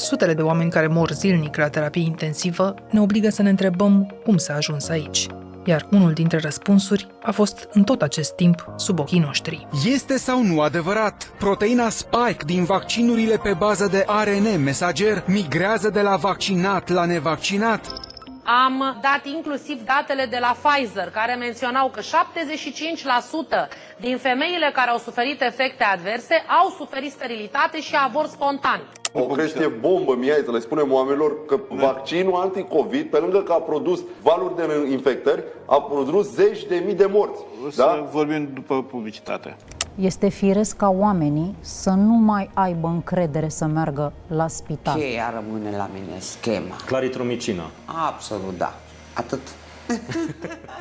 sutele de oameni care mor zilnic la terapie intensivă ne obligă să ne întrebăm cum s-a ajuns aici. Iar unul dintre răspunsuri a fost în tot acest timp sub ochii noștri. Este sau nu adevărat? Proteina spike din vaccinurile pe bază de ARN mesager migrează de la vaccinat la nevaccinat? Am dat inclusiv datele de la Pfizer, care menționau că 75% din femeile care au suferit efecte adverse au suferit sterilitate și avort spontan. O chestie bombă mie să le spunem oamenilor că vaccinul anti-Covid, pe lângă că a produs valuri de infectări, a produs zeci de mii de morți. O să da? vorbim după publicitate. Este firesc ca oamenii să nu mai aibă încredere să meargă la spital. Cheia rămâne la mine, schema. Claritromicină. Absolut, da. Atât.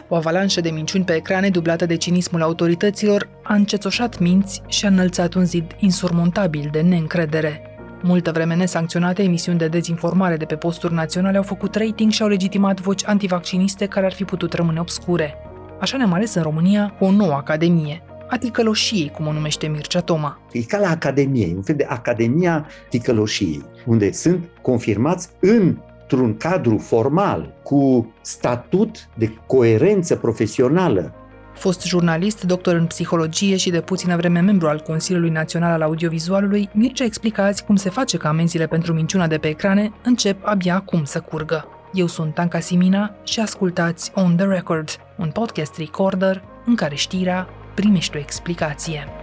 O avalanșă de minciuni pe ecrane, dublată de cinismul autorităților, a încețoșat minți și a înălțat un zid insurmontabil de neîncredere. Multă vreme nesancționate, emisiuni de dezinformare de pe posturi naționale au făcut rating și au legitimat voci antivacciniste care ar fi putut rămâne obscure. Așa ne-am ales în România o nouă academie, a ticăloșiei, cum o numește Mircea Toma. E ca la Academie, un fel de Academia ticăloșiei, unde sunt confirmați într-un cadru formal, cu statut de coerență profesională, Fost jurnalist, doctor în psihologie și de puțină vreme membru al Consiliului Național al Audiovizualului, Mircea explică azi cum se face că amenziile pentru minciuna de pe ecrane încep abia acum să curgă. Eu sunt Tanca Simina și ascultați On The Record, un podcast recorder în care știrea primește o explicație.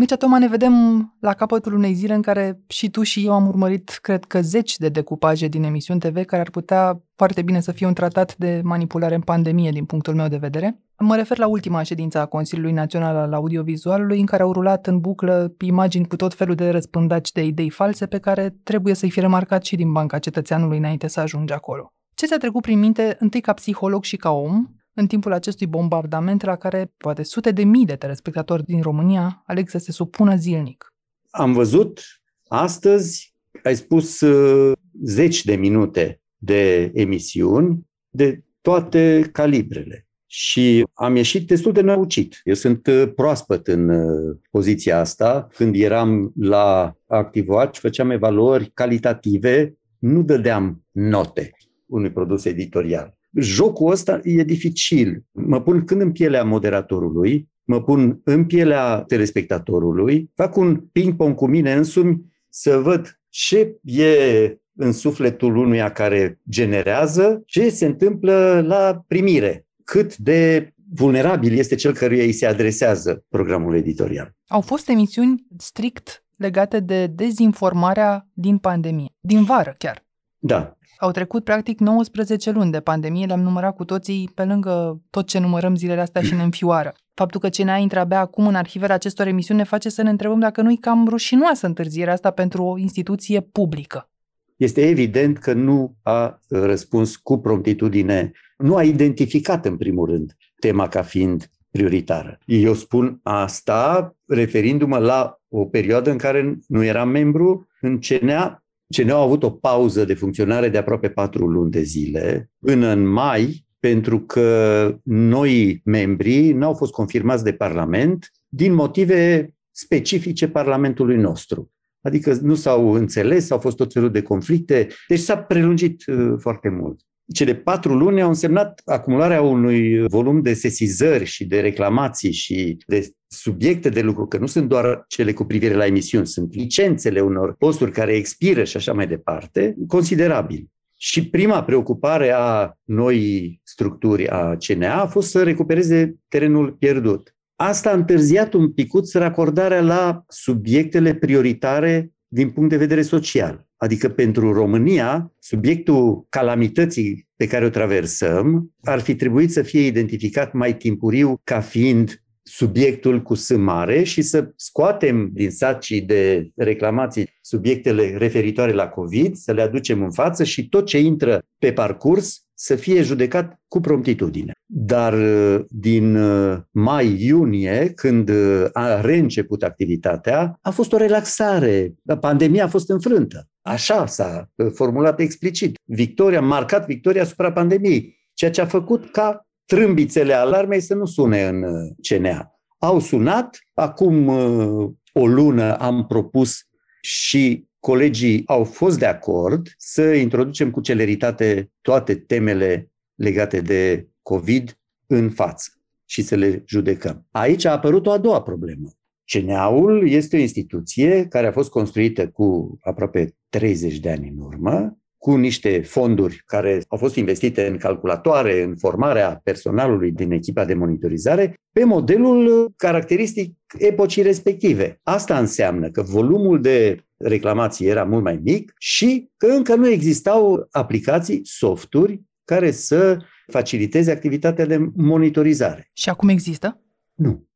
Mircea Toma, ne vedem la capătul unei zile în care și tu și eu am urmărit, cred că, zeci de decupaje din emisiuni TV care ar putea foarte bine să fie un tratat de manipulare în pandemie, din punctul meu de vedere. Mă refer la ultima ședință a Consiliului Național al Audiovizualului, în care au rulat în buclă imagini cu tot felul de răspândaci de idei false pe care trebuie să-i fi remarcat și din Banca Cetățeanului înainte să ajungi acolo. Ce ți-a trecut prin minte, întâi ca psiholog și ca om, în timpul acestui bombardament la care poate sute de mii de telespectatori din România aleg să se supună zilnic? Am văzut astăzi, ai spus uh, zeci de minute de emisiuni de toate calibrele și am ieșit destul de năucit. Eu sunt uh, proaspăt în uh, poziția asta. Când eram la ActiveWatch, făceam evaluări calitative, nu dădeam note unui produs editorial. Jocul ăsta e dificil. Mă pun când în pielea moderatorului, mă pun în pielea telespectatorului, fac un ping-pong cu mine însumi să văd ce e în sufletul unuia care generează, ce se întâmplă la primire, cât de vulnerabil este cel căruia îi se adresează programul editorial. Au fost emisiuni strict legate de dezinformarea din pandemie, din vară chiar. Da, au trecut practic 19 luni de pandemie, le-am numărat cu toții pe lângă tot ce numărăm zilele astea și ne înfioară. Faptul că CNA intră abia acum în arhivele acestor emisiuni ne face să ne întrebăm dacă nu-i cam rușinoasă întârzierea asta pentru o instituție publică. Este evident că nu a răspuns cu promptitudine, nu a identificat în primul rând tema ca fiind prioritară. Eu spun asta referindu-mă la o perioadă în care nu eram membru în CNA CNA a avut o pauză de funcționare de aproape patru luni de zile, până în mai, pentru că noi membrii n-au fost confirmați de Parlament din motive specifice Parlamentului nostru. Adică nu s-au înțeles, au fost tot felul de conflicte, deci s-a prelungit uh, foarte mult. Cele patru luni au însemnat acumularea unui volum de sesizări și de reclamații și de subiecte de lucru, că nu sunt doar cele cu privire la emisiuni, sunt licențele unor posturi care expiră și așa mai departe, considerabil. Și prima preocupare a noii structuri a CNA a fost să recupereze terenul pierdut. Asta a întârziat un picuț racordarea la subiectele prioritare din punct de vedere social. Adică pentru România, subiectul calamității pe care o traversăm ar fi trebuit să fie identificat mai timpuriu ca fiind subiectul cu S mare și să scoatem din sacii de reclamații subiectele referitoare la COVID, să le aducem în față și tot ce intră pe parcurs să fie judecat cu promptitudine. Dar uh, din uh, mai-iunie, când uh, a reînceput activitatea, a fost o relaxare. Pandemia a fost înfrântă. Așa s-a formulat explicit. Victoria, a marcat victoria asupra pandemiei, ceea ce a făcut ca trâmbițele alarmei să nu sune în CNA. Au sunat, acum o o lună am propus și colegii au fost de acord să introducem cu celeritate toate temele legate de COVID în față și să le judecăm. Aici a apărut o a doua problemă. CNA-ul este o instituție care a fost construită cu aproape 30 de ani în urmă, cu niște fonduri care au fost investite în calculatoare, în formarea personalului din echipa de monitorizare, pe modelul caracteristic epocii respective. Asta înseamnă că volumul de reclamații era mult mai mic și că încă nu existau aplicații, softuri care să faciliteze activitatea de monitorizare. Și acum există? Nu.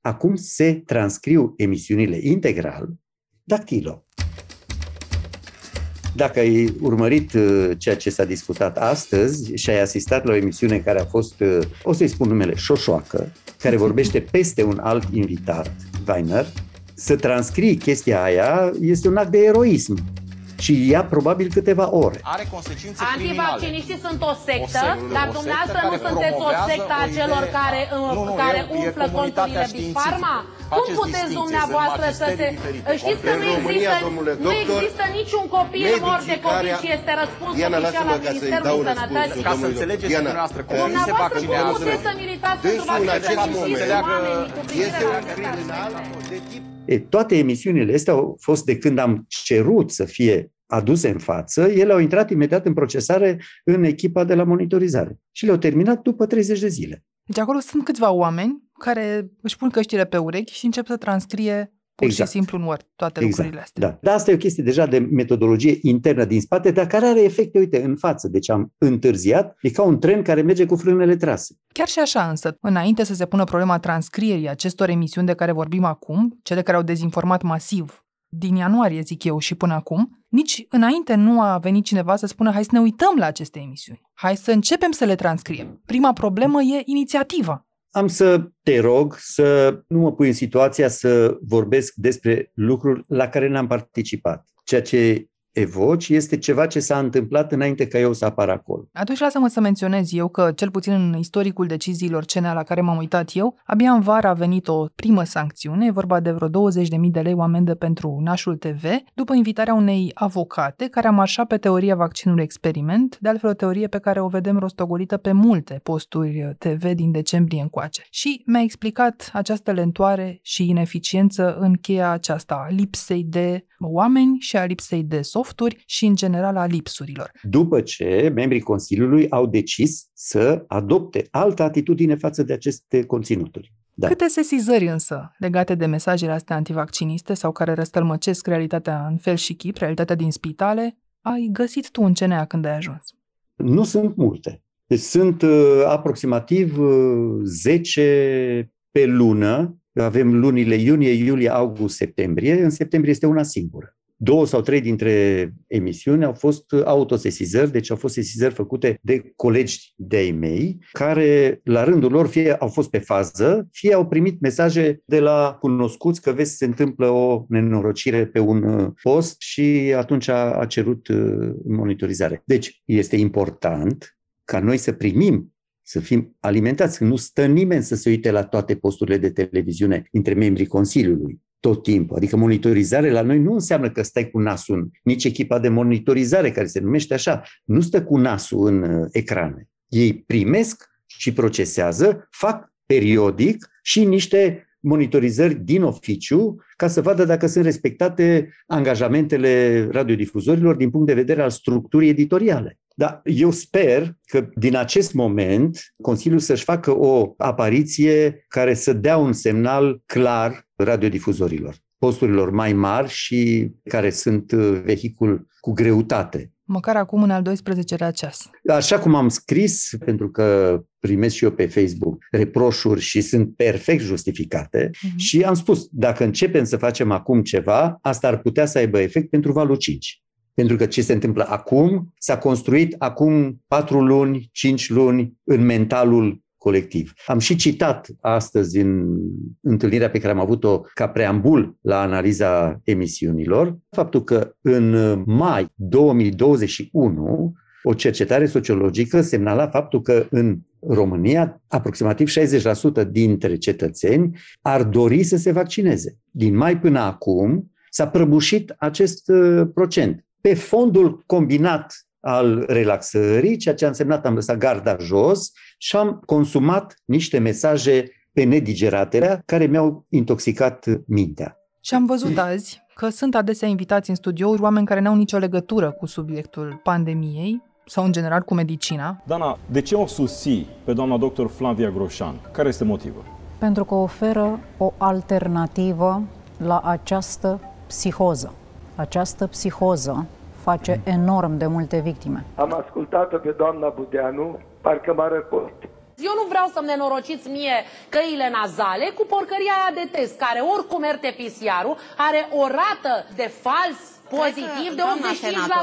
Acum se transcriu emisiunile integral dactilo. Dacă ai urmărit uh, ceea ce s-a discutat astăzi și ai asistat la o emisiune care a fost, uh, o să-i spun numele, șoșoacă, care vorbește peste un alt invitat, Weiner, să transcrii chestia aia este un act de eroism și ia probabil câteva ore. Are consecințe Antivacciniștii sunt o sectă, o dar dumneavoastră nu sunteți o sectă a celor care, nu, nu, care e, umflă e conturile Big Pharma? Cum puteți dumneavoastră să se... Știți că nu există, nu există niciun copil mort de COVID și este răspuns oficial al Ministerului Sănătății. Ca să înțelegeți dumneavoastră cum se vaccinează. Cum puteți să militați pentru vaccinații oamenii cu privire la criminal de tip E, toate emisiunile astea au fost de când am cerut să fie aduse în față, ele au intrat imediat în procesare în echipa de la monitorizare și le-au terminat după 30 de zile. Deci acolo sunt câțiva oameni care își pun căștile pe urechi și încep să transcrie pur exact. și simplu în Word toate exact. lucrurile astea. Da. Dar asta e o chestie deja de metodologie internă din spate, dar care are efecte, uite, în față. Deci am întârziat, e ca un tren care merge cu frânele trase. Chiar și așa însă, înainte să se pună problema transcrierii acestor emisiuni de care vorbim acum, cele care au dezinformat masiv din ianuarie, zic eu, și până acum, nici înainte nu a venit cineva să spună hai să ne uităm la aceste emisiuni, hai să începem să le transcriem. Prima problemă e inițiativa am să te rog să nu mă pui în situația să vorbesc despre lucruri la care n-am participat. Ceea ce evoci este ceva ce s-a întâmplat înainte ca eu să apar acolo. Atunci lasă-mă să menționez eu că, cel puțin în istoricul deciziilor CNA la care m-am uitat eu, abia în vară a venit o primă sancțiune, e vorba de vreo 20.000 de lei o amendă pentru Nașul TV, după invitarea unei avocate care a marșat pe teoria vaccinului experiment, de altfel o teorie pe care o vedem rostogolită pe multe posturi TV din decembrie încoace. Și mi-a explicat această lentoare și ineficiență în cheia aceasta a lipsei de oameni și a lipsei de softuri și, în general, a lipsurilor. După ce membrii Consiliului au decis să adopte altă atitudine față de aceste conținuturi. Da. Câte sesizări însă legate de mesajele astea antivacciniste sau care răstălmăcesc realitatea în fel și chip, realitatea din spitale, ai găsit tu în CNA când ai ajuns? Nu sunt multe. Deci sunt uh, aproximativ uh, 10 pe lună avem lunile iunie, iulie, august, septembrie. În septembrie este una singură. Două sau trei dintre emisiuni au fost autosesizări, deci au fost sesizări făcute de colegi de-ai mei, care la rândul lor fie au fost pe fază, fie au primit mesaje de la cunoscuți că vezi se întâmplă o nenorocire pe un uh, post și atunci a, a cerut uh, monitorizare. Deci este important ca noi să primim să fim alimentați. Nu stă nimeni să se uite la toate posturile de televiziune între membrii Consiliului tot timpul. Adică monitorizare la noi nu înseamnă că stai cu nasul în, nici echipa de monitorizare, care se numește așa, nu stă cu nasul în uh, ecrane. Ei primesc și procesează, fac periodic și niște monitorizări din oficiu ca să vadă dacă sunt respectate angajamentele radiodifuzorilor din punct de vedere al structurii editoriale. Dar eu sper că din acest moment Consiliul să-și facă o apariție care să dea un semnal clar radiodifuzorilor, posturilor mai mari și care sunt uh, vehicul cu greutate. Măcar acum în al 12-lea ceas. Așa cum am scris, pentru că primesc și eu pe Facebook reproșuri și sunt perfect justificate uh-huh. și am spus, dacă începem să facem acum ceva, asta ar putea să aibă efect pentru valul 5. Pentru că ce se întâmplă acum s-a construit acum patru luni, cinci luni în mentalul colectiv. Am și citat astăzi în întâlnirea pe care am avut-o ca preambul la analiza emisiunilor, faptul că în mai 2021 o cercetare sociologică semnala faptul că în România, aproximativ 60% dintre cetățeni ar dori să se vaccineze. Din mai până acum s-a prăbușit acest uh, procent. Pe fondul combinat al relaxării, ceea ce a însemnat am lăsat garda jos și am consumat niște mesaje pe nedigeratele care mi-au intoxicat mintea. Și am văzut azi că sunt adesea invitați în studiouri oameni care n-au nicio legătură cu subiectul pandemiei sau în general cu medicina. Dana, de ce o susții pe doamna doctor Flavia Groșan? Care este motivul? Pentru că oferă o alternativă la această psihoză. Această psihoză face enorm de multe victime. Am ascultat-o pe doamna Budeanu, parcă m-a răcort. Eu nu vreau să-mi nenorociți mie căile nazale cu porcăria aia de test, care oricum RT-PCR-ul are o rată de fals pozitiv de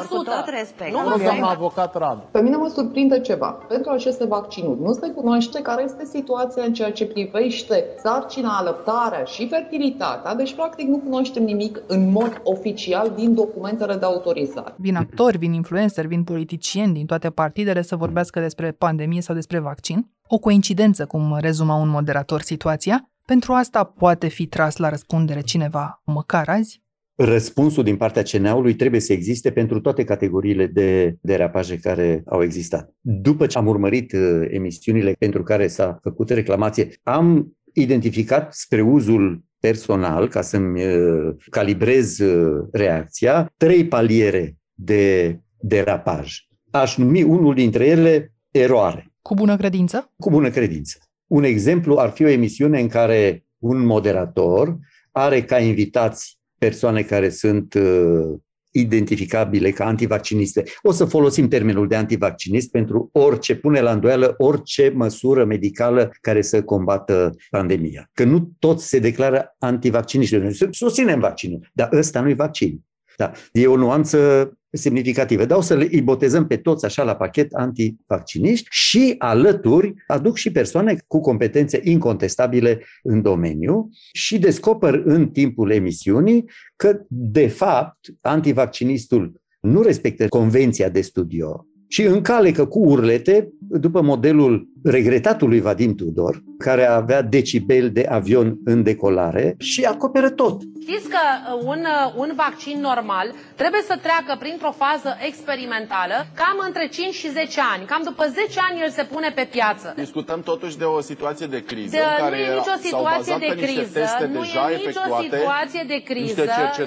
85%. Cu tot respect. Nu vă doamna avocat Radu. Pe mine mă surprinde ceva. Pentru aceste vaccinuri nu se cunoaște care este situația în ceea ce privește sarcina, alăptarea și fertilitatea, deci practic nu cunoaștem nimic în mod oficial din documentele de autorizare. Vin actori, vin influenceri, vin politicieni din toate partidele să vorbească despre pandemie sau despre vaccin. O coincidență, cum rezuma un moderator situația, pentru asta poate fi tras la răspundere cineva, măcar azi? Răspunsul din partea CNA-ului trebuie să existe pentru toate categoriile de derapaje care au existat. După ce am urmărit uh, emisiunile pentru care s-a făcut reclamație, am identificat spre uzul personal, ca să-mi uh, calibrez uh, reacția, trei paliere de derapaj. Aș numi unul dintre ele eroare. Cu bună credință? Cu bună credință. Un exemplu ar fi o emisiune în care un moderator are ca invitați persoane care sunt uh, identificabile ca antivacciniste. O să folosim termenul de antivaccinist pentru orice pune la îndoială orice măsură medicală care să combată pandemia. Că nu toți se declară antivacciniști. Noi susținem vaccinul, dar ăsta nu e vaccin. Da. E o nuanță semnificative. Dar o să îi botezăm pe toți așa la pachet antivacciniști și alături aduc și persoane cu competențe incontestabile în domeniu și descoper în timpul emisiunii că, de fapt, antivaccinistul nu respectă convenția de studio și încalecă cu urlete după modelul regretatului Vadim Tudor, care avea decibel de avion în decolare și acoperă tot. Știți că uh, un, uh, un vaccin normal trebuie să treacă printr-o fază experimentală cam între 5 și 10 ani. Cam după 10 ani el se pune pe piață. Discutăm totuși de o situație de criză de, în care nu e nicio situație de criză, nu e nicio situație de criză.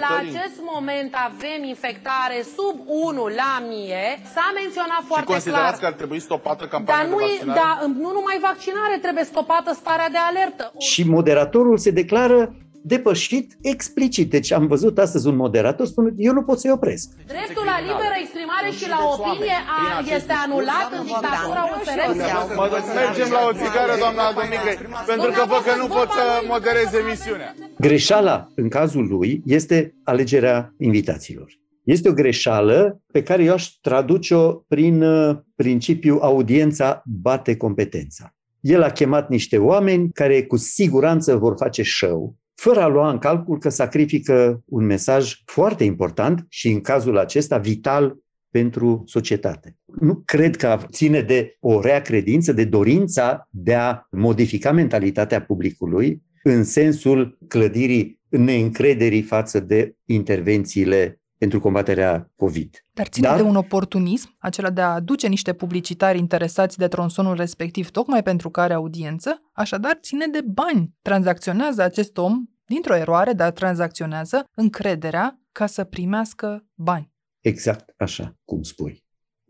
La acest moment avem infectare sub 1 la mie. S-a menționat foarte și considerați clar. că ar trebui stopată campania Dar nu, de vaccinare? Da, nu numai vaccinare, trebuie stopată starea de alertă. Și moderatorul se declară depășit explicit. Deci am văzut astăzi un moderator spune, eu nu pot să-i opresc. Dreptul la liberă exprimare și la opinie a, este anulat în dictatura USR. Mergem la o țigară, doamna Domnică, pentru că văd că nu pot să moderez emisiunea. Greșeala, în cazul lui, este alegerea invitațiilor. Este o greșeală pe care eu aș traduce-o prin uh, principiul audiența bate competența. El a chemat niște oameni care cu siguranță vor face show, fără a lua în calcul că sacrifică un mesaj foarte important și în cazul acesta vital pentru societate. Nu cred că ține de o rea credință, de dorința de a modifica mentalitatea publicului în sensul clădirii neîncrederii față de intervențiile pentru combaterea COVID. Dar ține Dar... de un oportunism, acela de a aduce niște publicitari interesați de tronsonul respectiv, tocmai pentru care audiență, așadar ține de bani. Tranzacționează acest om dintr-o eroare, dar tranzacționează încrederea ca să primească bani. Exact așa cum spui.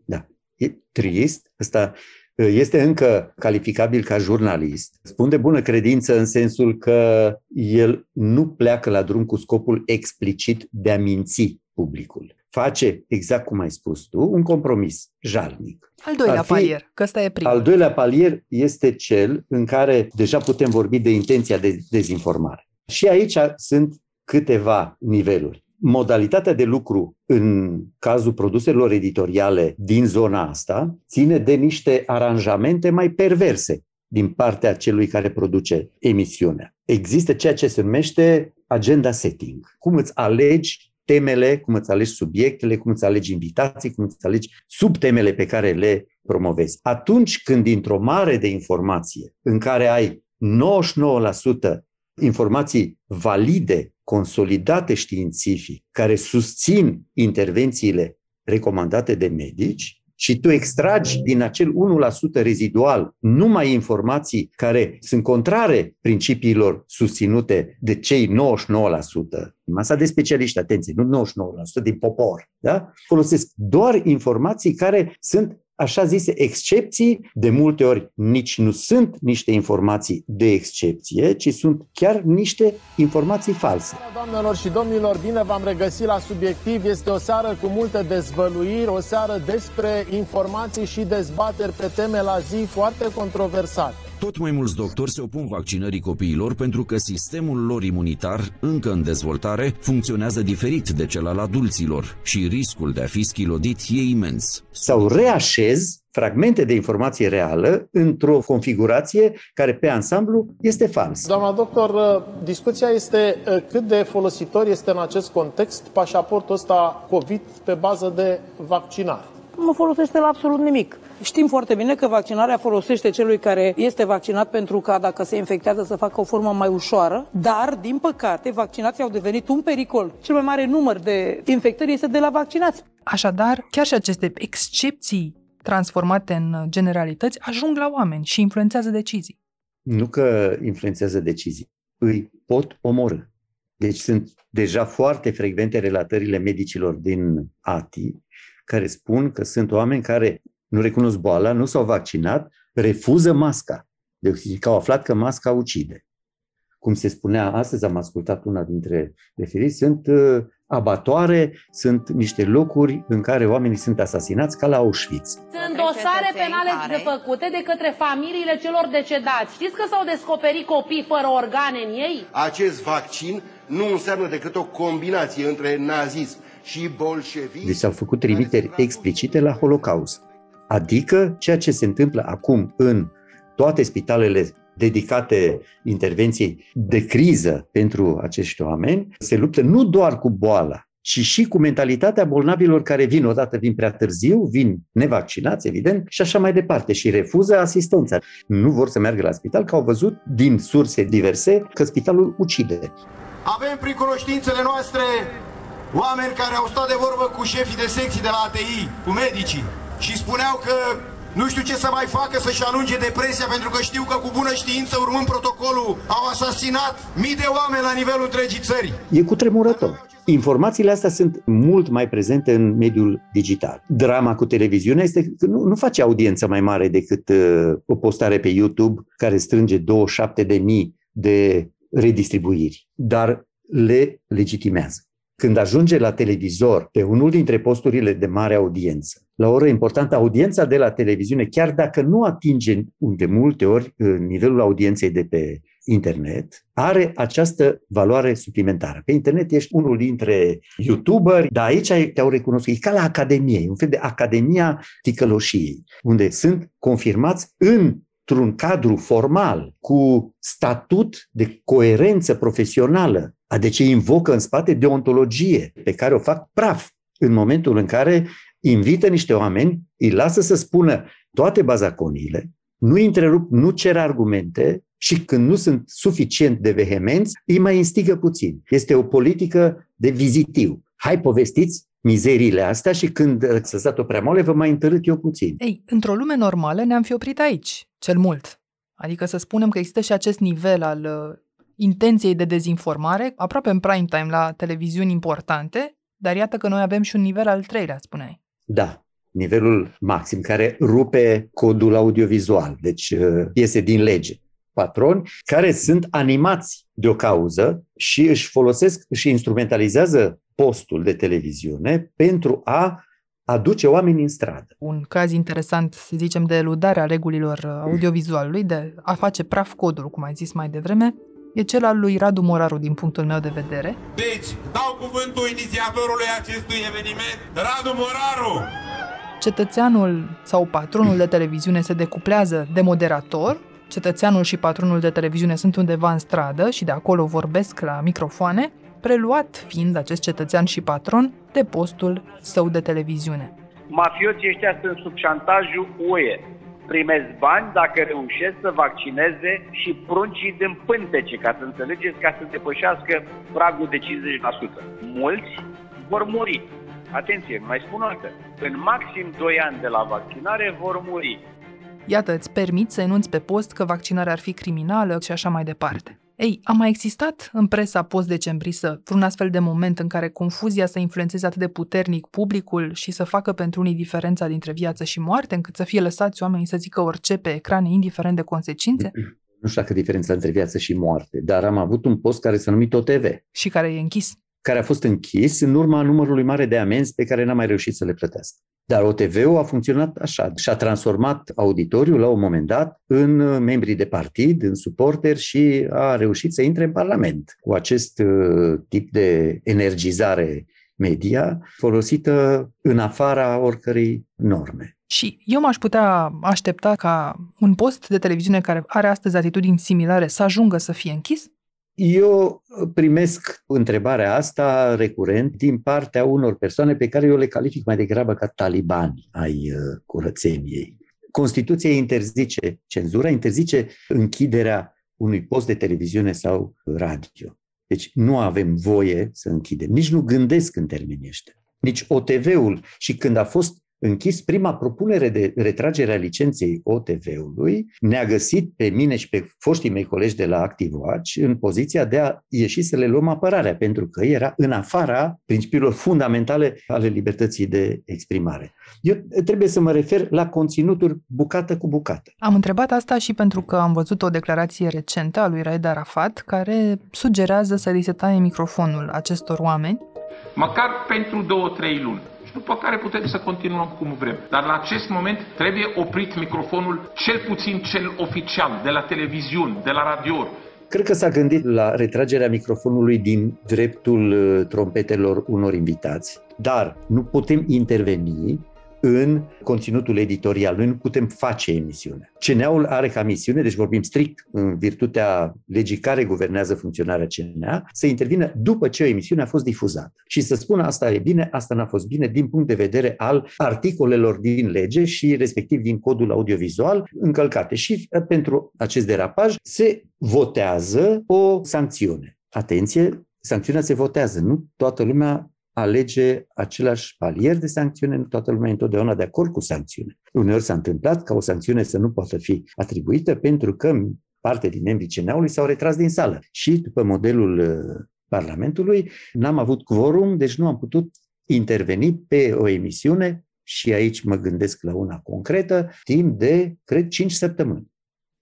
Da. E trist. Asta este încă calificabil ca jurnalist. Spun de bună credință în sensul că el nu pleacă la drum cu scopul explicit de a minți publicul. Face, exact cum ai spus tu, un compromis jalnic. Al doilea fi, palier, că ăsta e primul. Al doilea palier este cel în care deja putem vorbi de intenția de dezinformare. Și aici sunt câteva niveluri. Modalitatea de lucru în cazul produselor editoriale din zona asta ține de niște aranjamente mai perverse din partea celui care produce emisiunea. Există ceea ce se numește agenda setting. Cum îți alegi temele, cum îți alegi subiectele, cum îți alegi invitații, cum îți alegi subtemele pe care le promovezi. Atunci când dintr-o mare de informație în care ai 99% informații valide, consolidate științific, care susțin intervențiile recomandate de medici, și tu extragi din acel 1% rezidual numai informații care sunt contrare principiilor susținute de cei 99%, masa de specialiști, atenție, nu 99% din popor, da? folosesc doar informații care sunt așa zise excepții, de multe ori nici nu sunt niște informații de excepție, ci sunt chiar niște informații false. Doamnelor și domnilor, bine v-am regăsit la Subiectiv. Este o seară cu multe dezvăluiri, o seară despre informații și dezbateri pe teme la zi foarte controversate. Tot mai mulți doctori se opun vaccinării copiilor pentru că sistemul lor imunitar, încă în dezvoltare, funcționează diferit de cel al adulților și riscul de a fi schilodit e imens. Sau reașez fragmente de informație reală într-o configurație care pe ansamblu este fals. Doamna doctor, discuția este uh, cât de folositor este în acest context pașaportul ăsta COVID pe bază de vaccinare. Nu folosește la absolut nimic. Știm foarte bine că vaccinarea folosește celui care este vaccinat pentru ca dacă se infectează să facă o formă mai ușoară, dar, din păcate, vaccinații au devenit un pericol. Cel mai mare număr de infectări este de la vaccinați. Așadar, chiar și aceste excepții transformate în generalități ajung la oameni și influențează decizii. Nu că influențează decizii, îi pot omorâ. Deci sunt deja foarte frecvente relatările medicilor din ATI care spun că sunt oameni care nu recunosc boala, nu s-au vaccinat, refuză masca de oxigen, că au aflat că masca ucide. Cum se spunea astăzi, am ascultat una dintre referiri, sunt uh, abatoare, sunt niște locuri în care oamenii sunt asasinați ca la Auschwitz. Sunt dosare penale care... făcute de către familiile celor decedați. Știți că s-au descoperit copii fără organe în ei? Acest vaccin nu înseamnă decât o combinație între nazism și bolșevism. Deci s-au făcut trimiteri explicite la Holocaust. Adică ceea ce se întâmplă acum în toate spitalele dedicate intervenției de criză pentru acești oameni, se luptă nu doar cu boala, ci și cu mentalitatea bolnavilor care vin odată, vin prea târziu, vin nevaccinați, evident, și așa mai departe, și refuză asistența. Nu vor să meargă la spital, că au văzut din surse diverse că spitalul ucide. Avem prin cunoștințele noastre oameni care au stat de vorbă cu șefii de secții de la ATI, cu medicii, și spuneau că nu știu ce să mai facă să-și alunge depresia pentru că știu că cu bună știință, urmând protocolul, au asasinat mii de oameni la nivelul întregii țări. E cu tremurător. Informațiile astea sunt mult mai prezente în mediul digital. Drama cu televiziunea este că nu, nu face audiență mai mare decât uh, o postare pe YouTube care strânge 27.000 de redistribuiri, dar le legitimează când ajunge la televizor, pe unul dintre posturile de mare audiență, la o oră importantă, audiența de la televiziune, chiar dacă nu atinge de multe ori uh, nivelul audienței de pe internet, are această valoare suplimentară. Pe internet ești unul dintre youtuberi, dar aici te-au recunoscut. E ca la Academie, un fel de Academia Ticăloșiei, unde sunt confirmați în într-un cadru formal, cu statut de coerență profesională, a de ce invocă în spate deontologie pe care o fac praf în momentul în care invită niște oameni, îi lasă să spună toate bazaconiile, nu întrerup, nu cer argumente și când nu sunt suficient de vehemenți, îi mai instigă puțin. Este o politică de vizitiv. Hai, povestiți mizeriile astea și când ați dat-o prea mole, vă mai întărât eu puțin. Ei, într-o lume normală ne-am fi oprit aici, cel mult. Adică să spunem că există și acest nivel al uh, intenției de dezinformare, aproape în prime time la televiziuni importante, dar iată că noi avem și un nivel al treilea, spuneai. Da, nivelul maxim, care rupe codul audiovizual, deci uh, iese din lege. Patroni care sunt animați de o cauză și își folosesc și instrumentalizează postul de televiziune pentru a aduce oameni în stradă. Un caz interesant, să zicem, de eludare a regulilor audiovizualului, de a face praf codul, cum ai zis mai devreme, e cel al lui Radu Moraru din punctul meu de vedere. Deci, dau cuvântul inițiatorului acestui eveniment, Radu Moraru! Cetățeanul sau patronul de televiziune se decuplează de moderator, cetățeanul și patronul de televiziune sunt undeva în stradă și de acolo vorbesc la microfoane, preluat fiind acest cetățean și patron de postul său de televiziune. Mafioții ăștia sunt sub șantajul UE. Primesc bani dacă reușesc să vaccineze și pruncii din pântece, ca să înțelegeți, ca să depășească pragul de 50%. Mulți vor muri. Atenție, mai spun o dată. În maxim 2 ani de la vaccinare vor muri. Iată, îți permit să enunți pe post că vaccinarea ar fi criminală și așa mai departe. Ei, a mai existat în presa post-decembrisă vreun astfel de moment în care confuzia să influențeze atât de puternic publicul și să facă pentru unii diferența dintre viață și moarte, încât să fie lăsați oamenii să zică orice pe ecrane, indiferent de consecințe? Nu știu dacă diferența între viață și moarte, dar am avut un post care s-a numit OTV. Și care e închis care a fost închis în urma numărului mare de amenzi pe care n-a mai reușit să le plătească. Dar OTV-ul a funcționat așa și a transformat auditoriul la un moment dat în membrii de partid, în suporteri și a reușit să intre în Parlament cu acest uh, tip de energizare media folosită în afara oricărei norme. Și eu m-aș putea aștepta ca un post de televiziune care are astăzi atitudini similare să ajungă să fie închis? Eu primesc întrebarea asta recurent din partea unor persoane pe care eu le calific mai degrabă ca talibani ai uh, curățeniei. Constituția interzice cenzura, interzice închiderea unui post de televiziune sau radio. Deci nu avem voie să închidem. Nici nu gândesc în termenii ăștia. Nici OTV-ul și când a fost închis prima propunere de retragere a licenței OTV-ului, ne-a găsit pe mine și pe foștii mei colegi de la ActiveWatch în poziția de a ieși să le luăm apărarea, pentru că era în afara principiilor fundamentale ale libertății de exprimare. Eu trebuie să mă refer la conținuturi bucată cu bucată. Am întrebat asta și pentru că am văzut o declarație recentă a lui Raed Arafat care sugerează să li se taie microfonul acestor oameni. Măcar pentru două-trei luni după care putem să continuăm cum vrem. Dar la acest moment trebuie oprit microfonul, cel puțin cel oficial, de la televiziuni, de la radio. Cred că s-a gândit la retragerea microfonului din dreptul uh, trompetelor unor invitați, dar nu putem interveni în conținutul editorial. Noi nu putem face emisiune. CNA-ul are ca misiune, deci vorbim strict în virtutea legii care guvernează funcționarea CNA, să intervină după ce o emisiune a fost difuzată și să spună asta e bine, asta n-a fost bine din punct de vedere al articolelor din lege și respectiv din codul audiovizual încălcate. Și uh, pentru acest derapaj se votează o sancțiune. Atenție, sancțiunea se votează, nu toată lumea alege același palier de sancțiune, nu toată lumea e întotdeauna de acord cu sancțiune. Uneori s-a întâmplat ca o sancțiune să nu poată fi atribuită pentru că parte din membrii CNA-ului s-au retras din sală. Și după modelul uh, Parlamentului n-am avut quorum, deci nu am putut interveni pe o emisiune și aici mă gândesc la una concretă, timp de, cred, 5 săptămâni.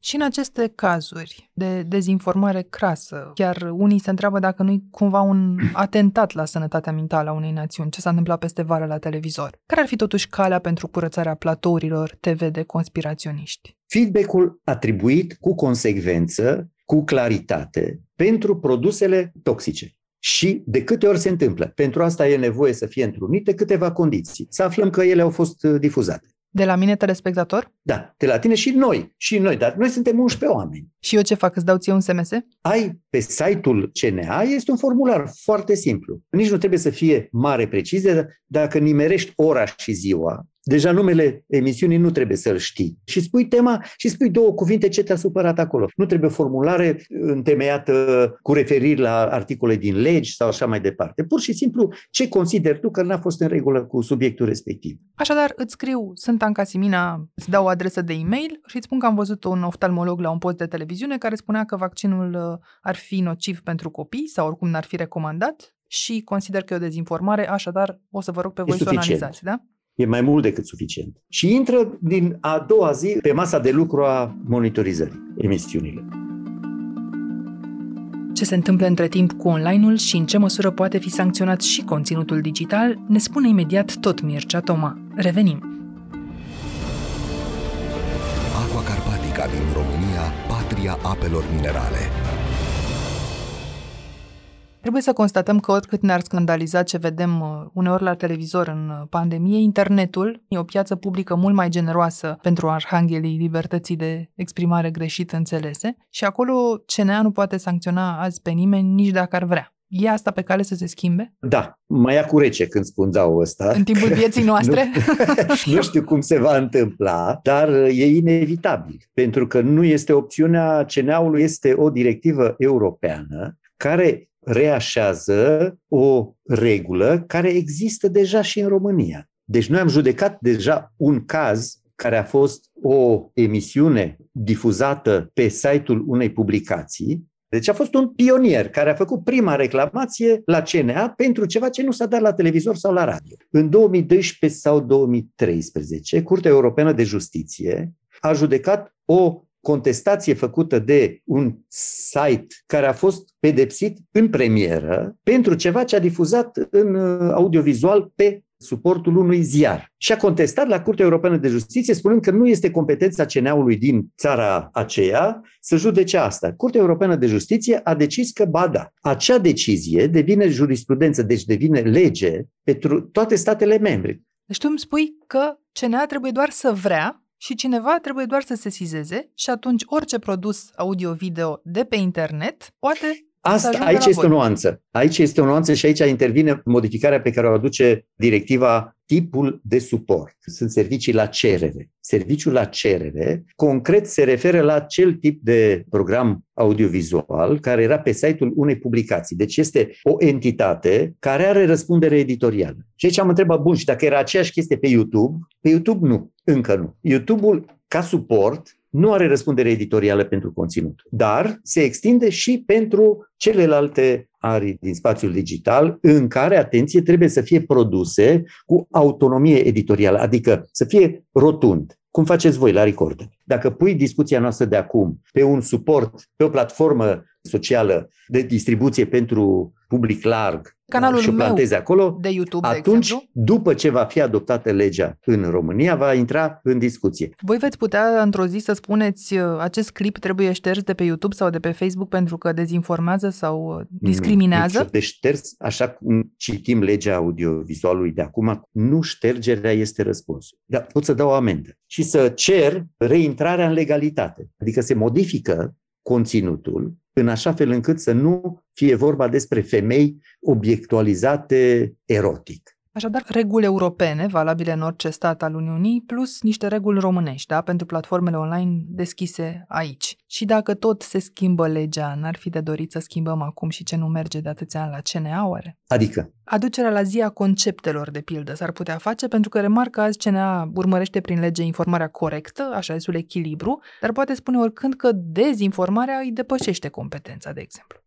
Și în aceste cazuri de dezinformare crasă, chiar unii se întreabă dacă nu-i cumva un atentat la sănătatea mentală a unei națiuni, ce s-a întâmplat peste vară la televizor. Care ar fi totuși calea pentru curățarea platourilor TV de conspiraționiști? Feedback-ul atribuit cu consecvență, cu claritate, pentru produsele toxice. Și de câte ori se întâmplă? Pentru asta e nevoie să fie întrunite câteva condiții. Să aflăm că ele au fost uh, difuzate. De la mine, telespectator? Da, de la tine și noi. Și noi, dar noi suntem 11 oameni. Și eu ce fac? Îți dau ție un SMS? Ai pe site-ul CNA, este un formular foarte simplu. Nici nu trebuie să fie mare precizie, dacă nimerești ora și ziua, Deja numele emisiunii nu trebuie să-l știi. Și spui tema și spui două cuvinte ce te-a supărat acolo. Nu trebuie formulare întemeiată cu referiri la articole din legi sau așa mai departe. Pur și simplu ce consideri tu că n-a fost în regulă cu subiectul respectiv. Așadar, îți scriu, sunt Anca Simina, îți dau o adresă de e-mail și îți spun că am văzut un oftalmolog la un post de televiziune care spunea că vaccinul uh, ar fi nociv pentru copii sau oricum n-ar fi recomandat și consider că e o dezinformare, așadar o să vă rog pe voi să o analizați, da? E mai mult decât suficient. Și intră din a doua zi pe masa de lucru a monitorizării emisiunile. Ce se întâmplă între timp cu online-ul și în ce măsură poate fi sancționat și conținutul digital, ne spune imediat tot Mircea Toma. Revenim. Aqua Carpatica din România, patria apelor minerale. Trebuie să constatăm că oricât ne-ar scandaliza ce vedem uh, uneori la televizor în uh, pandemie, internetul e o piață publică mult mai generoasă pentru arhanghelii libertății de exprimare greșit înțelese și acolo CNA nu poate sancționa azi pe nimeni nici dacă ar vrea. E asta pe cale să se schimbe? Da, mai ia cu rece când spun da ăsta. În timpul vieții noastre? nu, nu știu cum se va întâmpla, dar e inevitabil. Pentru că nu este opțiunea CNA-ului, este o directivă europeană care reașează o regulă care există deja și în România. Deci noi am judecat deja un caz care a fost o emisiune difuzată pe site-ul unei publicații. Deci a fost un pionier care a făcut prima reclamație la CNA pentru ceva ce nu s-a dat la televizor sau la radio. În 2012 sau 2013, Curtea Europeană de Justiție a judecat o contestație făcută de un site care a fost pedepsit în premieră pentru ceva ce a difuzat în uh, audiovizual pe suportul unui ziar. Și a contestat la Curtea Europeană de Justiție spunând că nu este competența CNA-ului din țara aceea să judece asta. Curtea Europeană de Justiție a decis că ba da. Acea decizie devine jurisprudență, deci devine lege pentru toate statele membre. Deci tu îmi spui că CNA trebuie doar să vrea și cineva trebuie doar să se sizeze și atunci orice produs audio-video de pe internet poate Asta, aici este voi. o nuanță. Aici este o nuanță și aici intervine modificarea pe care o aduce directiva tipul de suport. Sunt servicii la cerere. Serviciul la cerere, concret, se referă la acel tip de program audiovizual care era pe site-ul unei publicații. Deci este o entitate care are răspundere editorială. Și aici am întrebat, bun, și dacă era aceeași chestie pe YouTube? Pe YouTube nu, încă nu. YouTube-ul ca suport nu are răspundere editorială pentru conținut, dar se extinde și pentru celelalte arii din spațiul digital în care, atenție, trebuie să fie produse cu autonomie editorială, adică să fie rotund. Cum faceți voi la Recorder? Dacă pui discuția noastră de acum pe un suport, pe o platformă socială de distribuție pentru public larg Canalul și o planteze acolo, de YouTube, atunci, de exemplu? după ce va fi adoptată legea în România, va intra în discuție. Voi veți putea într-o zi să spuneți uh, acest clip trebuie șters de pe YouTube sau de pe Facebook pentru că dezinformează sau uh, discriminează? Nu, deci șters, așa cum citim legea audiovizualului de acum, nu ștergerea este răspunsul. Dar pot să dau o amendă și să cer reintrarea în legalitate. Adică se modifică conținutul în așa fel încât să nu fie vorba despre femei obiectualizate erotic. Așadar, reguli europene, valabile în orice stat al Uniunii, plus niște reguli românești, da, pentru platformele online deschise aici. Și dacă tot se schimbă legea, n-ar fi de dorit să schimbăm acum și ce nu merge de atâția ani la CNA, oare? Adică? Aducerea la zi a conceptelor, de pildă, s-ar putea face, pentru că remarc că azi CNA urmărește prin lege informarea corectă, așa zisul echilibru, dar poate spune oricând că dezinformarea îi depășește competența, de exemplu.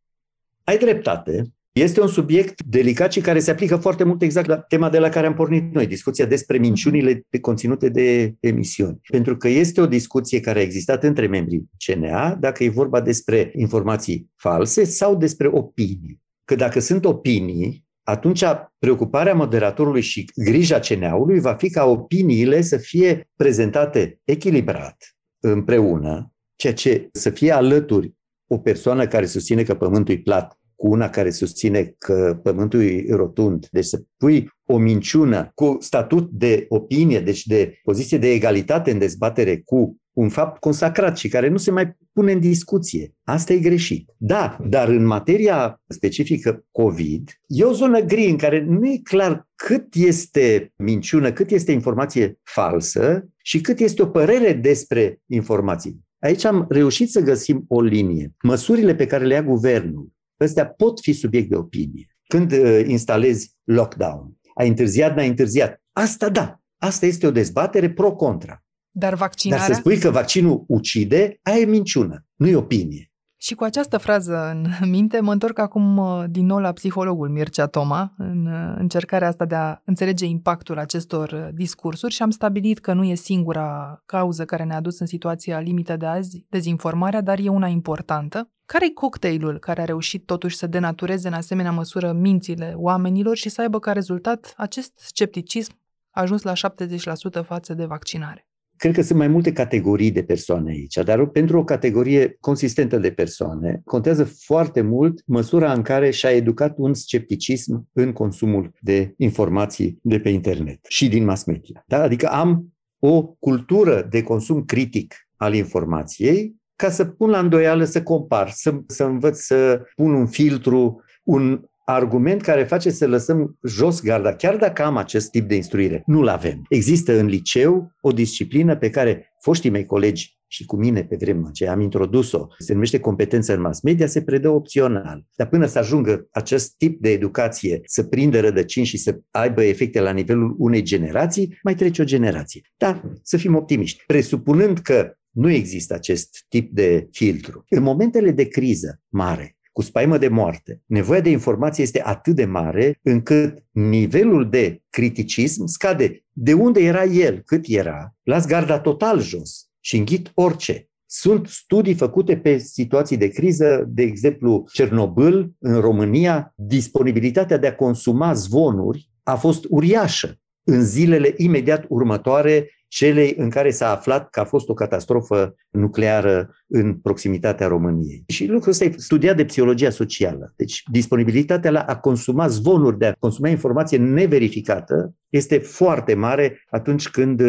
Ai dreptate, este un subiect delicat și care se aplică foarte mult exact la tema de la care am pornit noi, discuția despre minciunile pe conținute de emisiuni. Pentru că este o discuție care a existat între membrii CNA, dacă e vorba despre informații false sau despre opinii. Că dacă sunt opinii, atunci preocuparea moderatorului și grija CNA-ului va fi ca opiniile să fie prezentate echilibrat, împreună, ceea ce să fie alături o persoană care susține că pământul e plat cu una care susține că pământul e rotund. Deci să pui o minciună cu statut de opinie, deci de poziție de egalitate în dezbatere cu un fapt consacrat și care nu se mai pune în discuție. Asta e greșit. Da, dar în materia specifică COVID, e o zonă gri în care nu e clar cât este minciună, cât este informație falsă și cât este o părere despre informații. Aici am reușit să găsim o linie. Măsurile pe care le ia guvernul Ăstea pot fi subiect de opinie. Când uh, instalezi lockdown, ai întârziat, n-ai întârziat. Asta da, asta este o dezbatere pro-contra. Dar vaccinarea... Dar să spui că vaccinul ucide, aia e minciună, nu e opinie. Și cu această frază în minte, mă întorc acum uh, din nou la psihologul Mircea Toma, în uh, încercarea asta de a înțelege impactul acestor uh, discursuri și am stabilit că nu e singura cauză care ne-a dus în situația limită de azi, dezinformarea, dar e una importantă. Care-i cocktailul care a reușit totuși să denatureze în asemenea măsură mințile oamenilor și să aibă ca rezultat acest scepticism ajuns la 70% față de vaccinare? Cred că sunt mai multe categorii de persoane aici, dar pentru o categorie consistentă de persoane contează foarte mult măsura în care și-a educat un scepticism în consumul de informații de pe internet și din mass media. Da? Adică am o cultură de consum critic al informației ca să pun la îndoială, să compar, să, să învăț să pun un filtru, un argument care face să lăsăm jos garda, chiar dacă am acest tip de instruire. Nu-l avem. Există în liceu o disciplină pe care foștii mei colegi și cu mine pe vremea aceea am introdus-o, se numește competență în mass media, se predă opțional. Dar până să ajungă acest tip de educație să prindă rădăcini și să aibă efecte la nivelul unei generații, mai trece o generație. Dar să fim optimiști. Presupunând că nu există acest tip de filtru. În momentele de criză mare, cu spaimă de moarte, nevoia de informație este atât de mare încât nivelul de criticism scade. De unde era el, cât era, las garda total jos și înghit orice. Sunt studii făcute pe situații de criză, de exemplu Cernobâl în România, disponibilitatea de a consuma zvonuri a fost uriașă. În zilele imediat următoare celei în care s-a aflat că a fost o catastrofă nucleară în proximitatea României. Și lucrul ăsta e studiat de psihologia socială. Deci disponibilitatea la a consuma zvonuri, de a consuma informație neverificată este foarte mare atunci când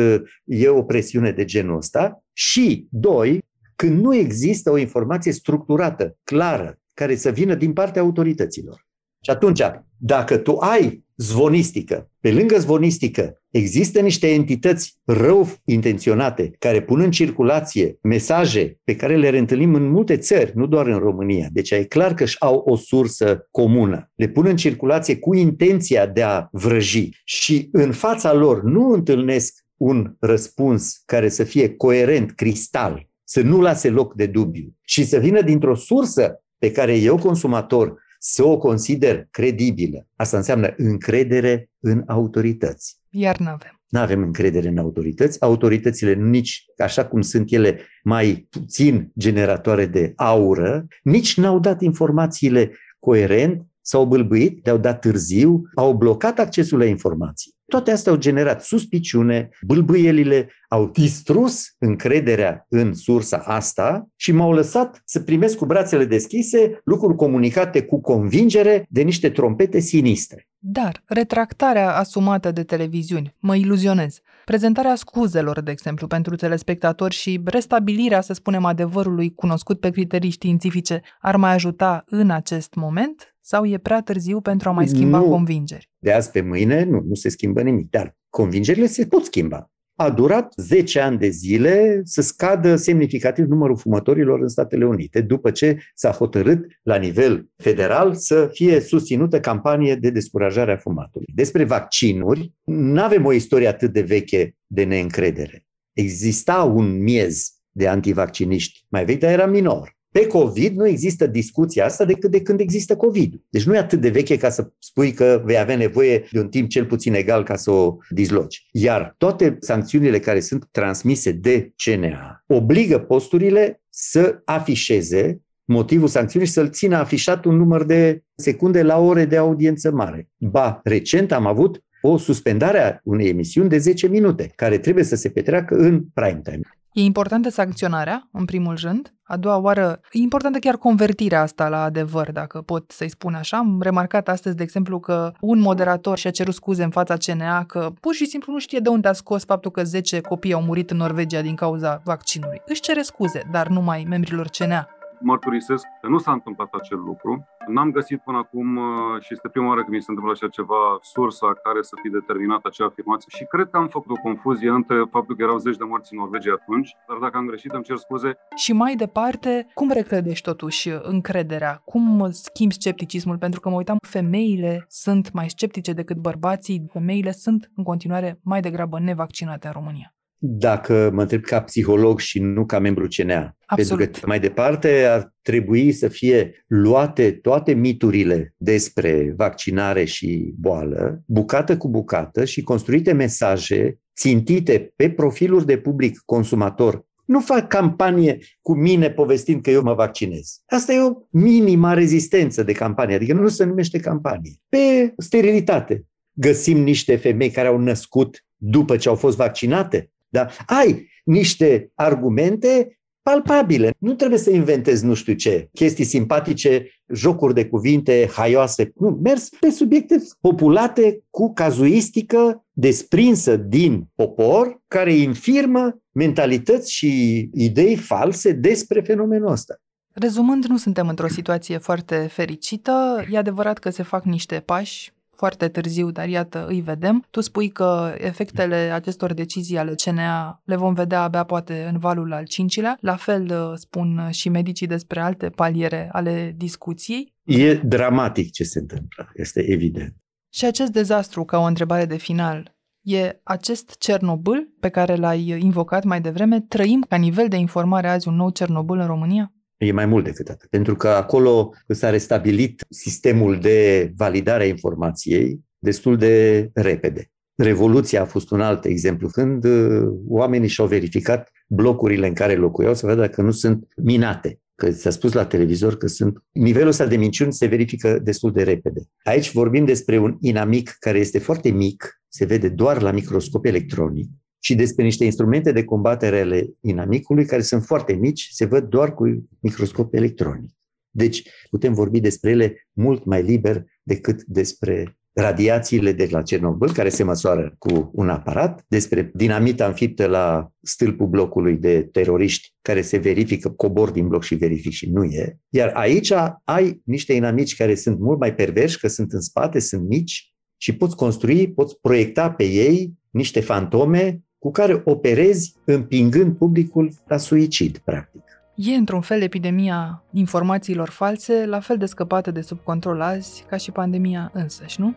e o presiune de genul ăsta. Și, doi, când nu există o informație structurată, clară, care să vină din partea autorităților. Și atunci, dacă tu ai zvonistică, pe lângă zvonistică, există niște entități rău intenționate care pun în circulație mesaje pe care le reîntâlnim în multe țări, nu doar în România. Deci e clar că își au o sursă comună. Le pun în circulație cu intenția de a vrăji și în fața lor nu întâlnesc un răspuns care să fie coerent, cristal, să nu lase loc de dubiu și să vină dintr-o sursă pe care eu, consumator, să o consider credibilă. Asta înseamnă încredere în autorități. Iar nu avem. Nu avem încredere în autorități. Autoritățile, nici așa cum sunt ele mai puțin generatoare de aură, nici n-au dat informațiile coerent, s-au bâlbâit, le-au dat târziu, au blocat accesul la informații. Toate astea au generat suspiciune, bâlbâielile au distrus încrederea în sursa asta și m-au lăsat să primesc cu brațele deschise lucruri comunicate cu convingere de niște trompete sinistre. Dar retractarea asumată de televiziuni, mă iluzionez, prezentarea scuzelor, de exemplu, pentru telespectatori și restabilirea, să spunem, adevărului cunoscut pe criterii științifice ar mai ajuta în acest moment? Sau e prea târziu pentru a mai schimba nu, convingeri? De azi pe mâine nu, nu se schimbă nimic, dar convingerile se pot schimba. A durat 10 ani de zile să scadă semnificativ numărul fumătorilor în Statele Unite, după ce s-a hotărât la nivel federal să fie susținută campanie de descurajare a fumatului. Despre vaccinuri, nu avem o istorie atât de veche de neîncredere. Exista un miez de antivacciniști mai vechi, dar era minor. Pe COVID nu există discuția asta decât de când există COVID. Deci nu e atât de veche ca să spui că vei avea nevoie de un timp cel puțin egal ca să o dizloci. Iar toate sancțiunile care sunt transmise de CNA obligă posturile să afișeze motivul sancțiunii și să-l țină afișat un număr de secunde la ore de audiență mare. Ba, recent am avut o suspendare a unei emisiuni de 10 minute, care trebuie să se petreacă în prime time. E importantă sancționarea, în primul rând. A doua oară, e importantă chiar convertirea asta la adevăr, dacă pot să-i spun așa. Am remarcat astăzi, de exemplu, că un moderator și-a cerut scuze în fața CNA că pur și simplu nu știe de unde a scos faptul că 10 copii au murit în Norvegia din cauza vaccinului. Își cere scuze, dar numai membrilor CNA mărturisesc că nu s-a întâmplat acel lucru. N-am găsit până acum uh, și este prima oară când mi se întâmplă așa ceva, sursa care să fi determinat acea afirmație și cred că am făcut o confuzie între faptul că erau zeci de morți în Norvegia atunci, dar dacă am greșit îmi cer scuze. Și mai departe, cum recredești totuși încrederea? Cum schimbi scepticismul? Pentru că mă uitam, femeile sunt mai sceptice decât bărbații, femeile sunt în continuare mai degrabă nevaccinate în România dacă mă întreb ca psiholog și nu ca membru CNA. Absolut. Pentru că mai departe ar trebui să fie luate toate miturile despre vaccinare și boală, bucată cu bucată și construite mesaje țintite pe profiluri de public consumator nu fac campanie cu mine povestind că eu mă vaccinez. Asta e o minima rezistență de campanie, adică nu se numește campanie. Pe sterilitate. Găsim niște femei care au născut după ce au fost vaccinate da? Ai niște argumente palpabile. Nu trebuie să inventezi nu știu ce, chestii simpatice, jocuri de cuvinte haioase. Nu, mers pe subiecte populate cu cazuistică desprinsă din popor, care infirmă mentalități și idei false despre fenomenul ăsta. Rezumând, nu suntem într-o situație foarte fericită. E adevărat că se fac niște pași foarte târziu, dar iată, îi vedem. Tu spui că efectele acestor decizii ale CNA le vom vedea abia poate în valul al cincilea. La fel uh, spun și medicii despre alte paliere ale discuției. E dramatic ce se întâmplă, este evident. Și acest dezastru, ca o întrebare de final, e acest Cernobâl pe care l-ai invocat mai devreme? Trăim ca nivel de informare azi un nou Cernobâl în România? E mai mult decât atât, pentru că acolo s-a restabilit sistemul de validare a informației destul de repede. Revoluția a fost un alt exemplu, când uh, oamenii și-au verificat blocurile în care locuiau să vadă dacă nu sunt minate. Că s-a spus la televizor că sunt. Nivelul ăsta de minciuni se verifică destul de repede. Aici vorbim despre un inamic care este foarte mic, se vede doar la microscop electronic, și despre niște instrumente de combatere ale inamicului care sunt foarte mici, se văd doar cu microscop electronic. Deci putem vorbi despre ele mult mai liber decât despre radiațiile de la Cernobâl, care se măsoară cu un aparat, despre dinamita înfiptă la stâlpul blocului de teroriști, care se verifică, cobor din bloc și verific și nu e. Iar aici ai niște inamici care sunt mult mai perverși, că sunt în spate, sunt mici și poți construi, poți proiecta pe ei niște fantome cu care operezi împingând publicul la suicid, practic. E, într-un fel, epidemia informațiilor false, la fel de scăpată de sub control azi ca și pandemia însăși, nu?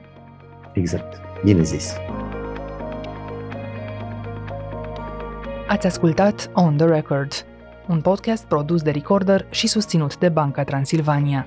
Exact. Bine zis. Ați ascultat On The Record, un podcast produs de Recorder și susținut de Banca Transilvania.